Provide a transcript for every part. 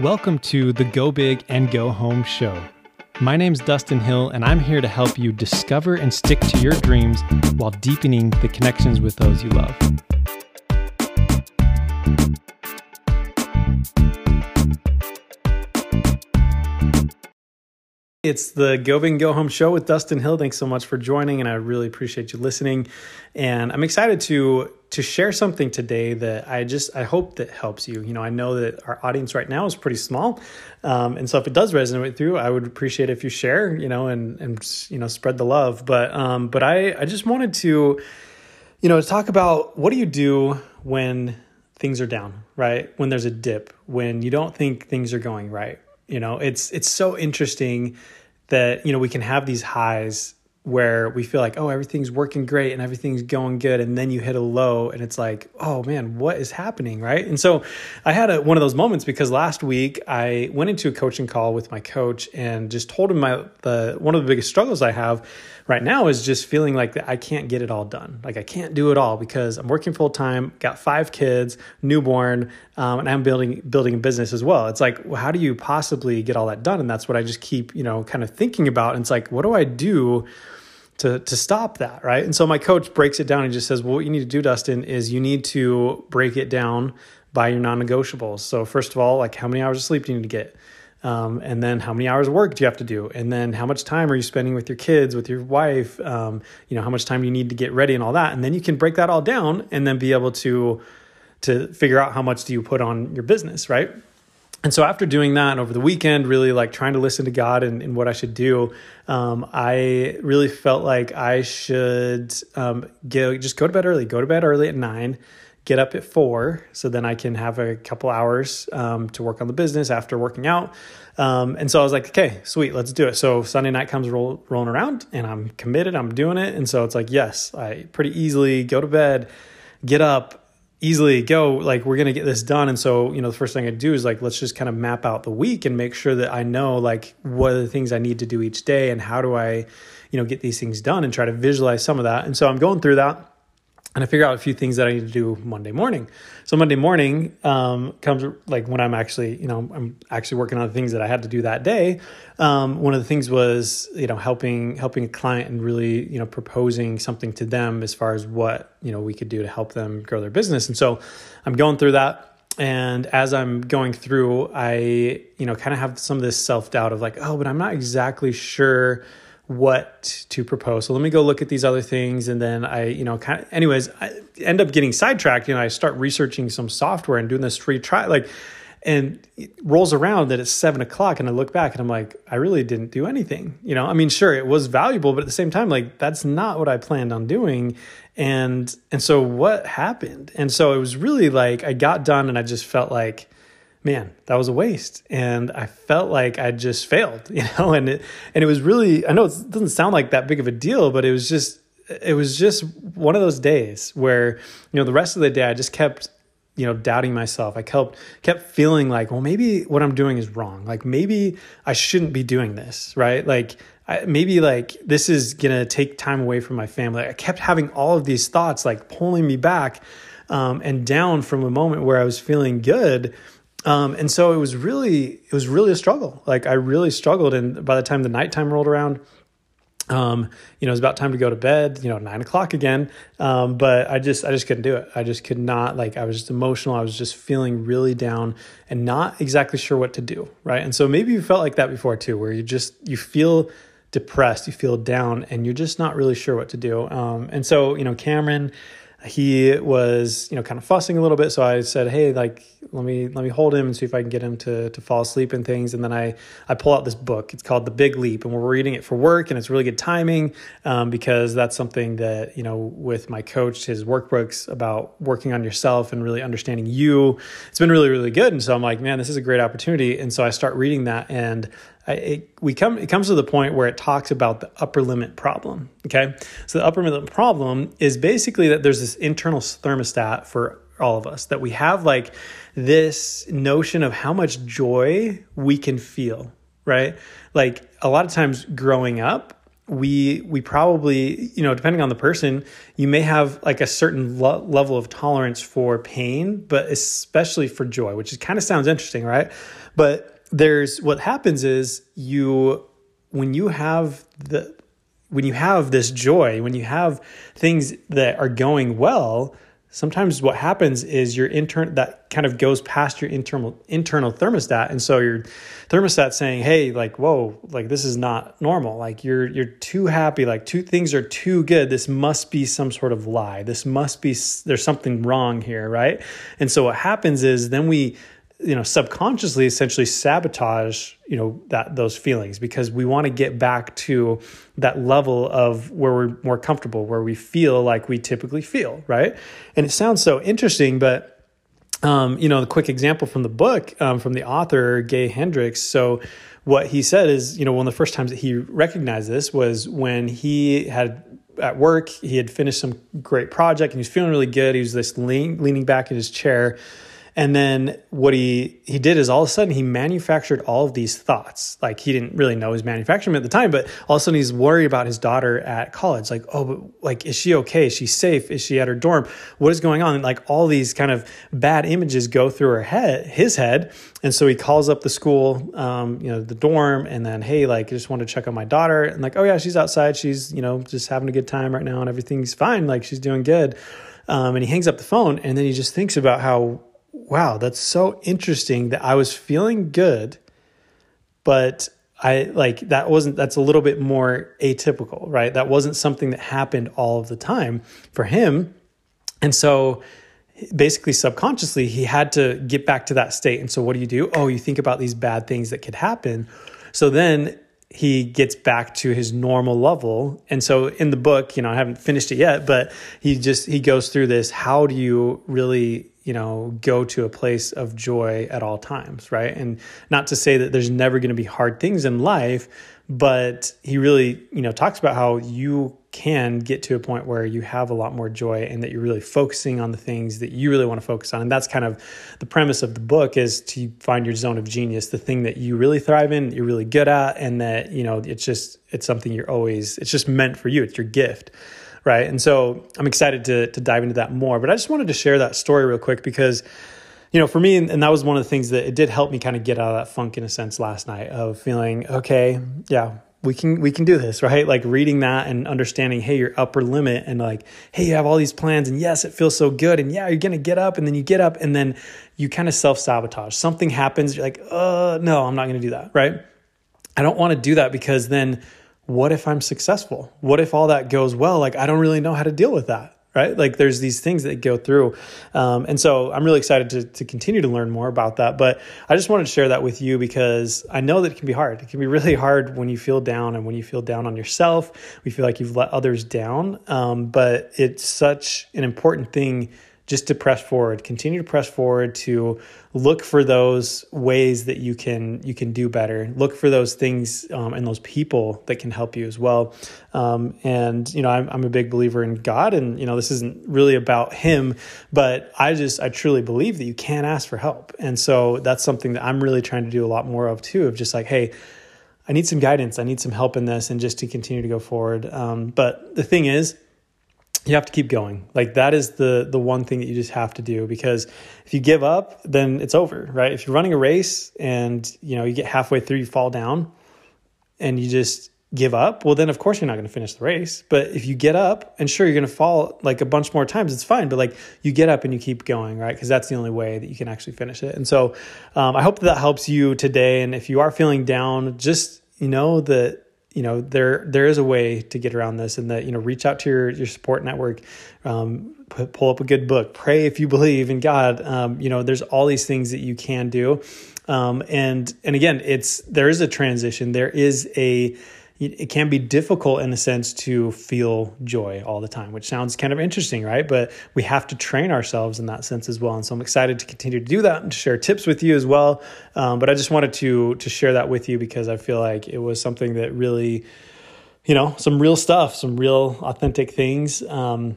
Welcome to the Go Big and Go Home show. My name's Dustin Hill, and I'm here to help you discover and stick to your dreams while deepening the connections with those you love. It's the Go Big and Go Home show with Dustin Hill. Thanks so much for joining, and I really appreciate you listening. And I'm excited to to share something today that I just I hope that helps you. You know, I know that our audience right now is pretty small, um, and so if it does resonate you, I would appreciate if you share. You know, and and you know spread the love. But um, but I I just wanted to, you know, talk about what do you do when things are down, right? When there's a dip, when you don't think things are going right. You know, it's it's so interesting that you know we can have these highs where we feel like oh everything's working great and everything's going good and then you hit a low and it's like oh man what is happening right? And so i had a, one of those moments because last week i went into a coaching call with my coach and just told him my the one of the biggest struggles i have right now is just feeling like i can't get it all done. Like i can't do it all because i'm working full time got five kids newborn um, and i'm building building a business as well. It's like well, how do you possibly get all that done? And that's what i just keep you know kind of thinking about. And it's like what do i do to to stop that, right? And so my coach breaks it down and just says, "Well, what you need to do, Dustin, is you need to break it down by your non-negotiables. So first of all, like how many hours of sleep do you need to get?" Um, and then how many hours of work do you have to do and then how much time are you spending with your kids with your wife um, you know how much time you need to get ready and all that and then you can break that all down and then be able to to figure out how much do you put on your business right and so after doing that and over the weekend really like trying to listen to god and, and what i should do um, i really felt like i should um, go, just go to bed early go to bed early at nine get up at four so then i can have a couple hours um, to work on the business after working out. Um, and so i was like okay sweet let's do it. So sunday night comes roll, rolling around and i'm committed i'm doing it. And so it's like yes i pretty easily go to bed get up easily go like we're to get this done. And so you know the first thing i do is like let's just kind of map out the week and make sure that i know like what are the things i need to do each day and how do i you know get these things done and try to visualize some of that. And so i'm going through that and I figure out a few things that I need to do Monday morning. So Monday morning um, comes like when I'm actually, you know, I'm actually working on the things that I had to do that day. Um, one of the things was, you know, helping helping a client and really, you know, proposing something to them as far as what you know we could do to help them grow their business. And so I'm going through that. And as I'm going through, I, you know, kind of have some of this self doubt of like, oh, but I'm not exactly sure what to propose. So let me go look at these other things. And then I, you know, kind of, anyways, I end up getting sidetracked. You know, I start researching some software and doing this free trial, like, and rolls around that it's seven o'clock. And I look back and I'm like, I really didn't do anything. You know, I mean, sure, it was valuable, but at the same time, like, that's not what I planned on doing. And, and so what happened? And so it was really like, I got done and I just felt like, man, that was a waste. And I felt like I just failed, you know, and it, and it was really, I know it doesn't sound like that big of a deal, but it was just, it was just one of those days where, you know, the rest of the day I just kept, you know, doubting myself. I kept, kept feeling like, well, maybe what I'm doing is wrong. Like maybe I shouldn't be doing this, right? Like I, maybe like this is going to take time away from my family. I kept having all of these thoughts like pulling me back um, and down from a moment where I was feeling good um, and so it was really, it was really a struggle. Like I really struggled. And by the time the nighttime rolled around, um, you know, it was about time to go to bed, you know, nine o'clock again. Um, but I just, I just couldn't do it. I just could not, like, I was just emotional. I was just feeling really down and not exactly sure what to do. Right. And so maybe you felt like that before too, where you just, you feel depressed, you feel down, and you're just not really sure what to do. Um, and so, you know, Cameron, he was, you know, kind of fussing a little bit. So I said, Hey, like, let me, let me hold him and see if I can get him to, to fall asleep and things. And then I, I pull out this book. It's called The Big Leap and we're reading it for work and it's really good timing um, because that's something that, you know, with my coach, his workbooks about working on yourself and really understanding you, it's been really, really good. And so I'm like, man, this is a great opportunity. And so I start reading that and it, we come it comes to the point where it talks about the upper limit problem okay? So the upper limit problem is basically that there's this internal thermostat for all of us that we have like this notion of how much joy we can feel right? Like a lot of times growing up we we probably you know depending on the person you may have like a certain lo- level of tolerance for pain but especially for joy which is kind of sounds interesting right? But there's what happens is you when you have the when you have this joy when you have things that are going well sometimes what happens is your intern that kind of goes past your internal internal thermostat. And so your thermostat saying hey like whoa like this is not normal. Like you're you're too happy. Like two things are too good. This must be some sort of lie. This must be there's something wrong here right? And so what happens is then we you know subconsciously essentially sabotage you know that those feelings because we want to get back to that level of where we're more comfortable where we feel like we typically feel right? And it sounds so interesting but um, you know the quick example from the book um, from the author gay hendricks. So what he said is you know one of the first times that he recognized this was when he had at work he had finished some great project and he was feeling really good. He was just lean, leaning back in his chair and then what he he did is all of a sudden he manufactured all of these thoughts. Like he didn't really know was manufacturing at the time, but all of a sudden he's worried about his daughter at college. Like, oh, but like, is she okay? Is she safe? Is she at her dorm? What is going on? Like all these kind of bad images go through her head, his head. And so he calls up the school, um, you know, the dorm, and then, hey, like, I just want to check on my daughter. And like, oh yeah, she's outside. She's, you know, just having a good time right now and everything's fine. Like she's doing good. Um, and he hangs up the phone and then he just thinks about how wow, that's so interesting that I was feeling good, but I like that wasn't that's a little bit more atypical, right? That wasn't something that happened all of the time for him. And so basically subconsciously he had to get back to that state. And so what do you do? Oh, you think about these bad things that could happen. So then he gets back to his normal level. And so in the book, you know, I haven't finished it yet, but he just he goes through this how do you really you know, go to a place of joy at all times, right? And not to say that there's never going to be hard things in life, but he really, you know, talks about how you can get to a point where you have a lot more joy and that you're really focusing on the things that you really want to focus on. And that's kind of the premise of the book is to find your zone of genius, the thing that you really thrive in, you're really good at, and that, you know, it's just it's something you're always it's just meant for you. It's your gift right? And so I'm excited to to dive into that more. But I just wanted to share that story real quick because you know, for me, and, that was one of the things that it did help me kind of get out of that funk in a sense last night of feeling, okay, yeah, we can we can do this, right? Like reading that and understanding, hey, your upper limit and like, hey, you have all these plans and yes, it feels so good. And yeah, you're gonna get up and then you get up and then you kind of self-sabotage. Something happens, you're like, uh, no, I'm not gonna do that, right? I don't want to do that because then what if I'm successful? What if all that goes well? Like, I don't really know how to deal with that. Right. Like there's these things that go through. Um, and so I'm really excited to, to continue to learn more about that. But I just wanted to share that with you because I know that it can be hard. It can be really hard when you feel down and when you feel down on yourself. We feel like you've let others down. Um, but it's such an important thing just to press forward continue to press forward to look for those ways that you can you can do better. Look for those things um, and those people that can help you as well. Um, and you know I'm, I'm a big believer in god and you know this isn't really about him but i just i truly believe that you can ask for help. And so that's something that i'm really trying to do a lot more of too of just like hey i need some guidance. I need some help in this and just to continue to go forward. Um, but the thing is you have to keep going. Like that is the the one thing that you just have to do because if you give up, then it's over, right? If you're running a race and you know you get halfway through, you fall down, and you just give up, well then of course you're not going to finish the race. But if you get up, and sure you're going to fall like a bunch more times, it's fine. But like you get up and you keep going, right? Because that's the only way that you can actually finish it. And so um, I hope that, that helps you today. And if you are feeling down, just you know that you know there there is a way to get around this and that you know reach out to your your support network um, pull up a good book pray if you believe in god um, you know there's all these things that you can do. Um, and and again it's there is a transition. There is a it can be difficult in a sense to feel joy all the time, which sounds kind of interesting, right? But we have to train ourselves in that sense as well. And so I'm excited to continue to do that and to share tips with you as well. Um, but I just wanted to to share that with you because I feel like it was something that really, you know, some real stuff, some real authentic things. Um,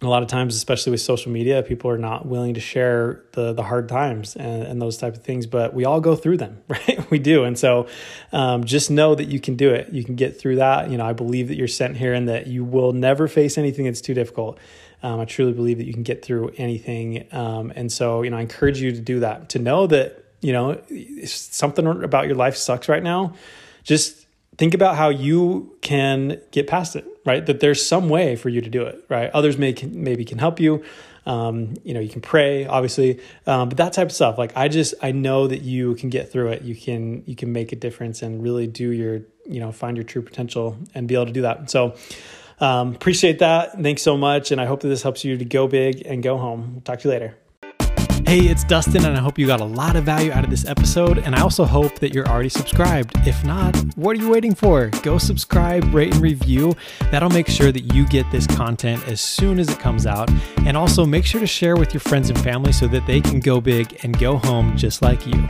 a lot of times, especially with social media, people are not willing to share the the hard times and, and those type of things. But we all go through them, right? we do, and so um, just know that you can do it. You can get through that. You know, I believe that you're sent here and that you will never face anything that's too difficult. Um, I truly believe that you can get through anything, um, and so you know, I encourage you to do that. To know that you know something about your life sucks right now, just think about how you can get past it right? That there's some way for you to do it right? Others may can, maybe can help you. Um, you know you can pray obviously. Um, but that type of stuff like i just i know that you can get through it. You can you can make a difference and really do your you know find your true potential and be able to do that. So um, appreciate that. Thanks so much. And i hope that this helps you to go big and go home. Talk to you later Hey, it's Dustin, and I hope you got a lot of value out of this episode. And I also hope that you're already subscribed. If not, what are you waiting for? Go subscribe, rate, and review. That'll make sure that you get this content as soon as it comes out. And also make sure to share with your friends and family so that they can go big and go home just like you.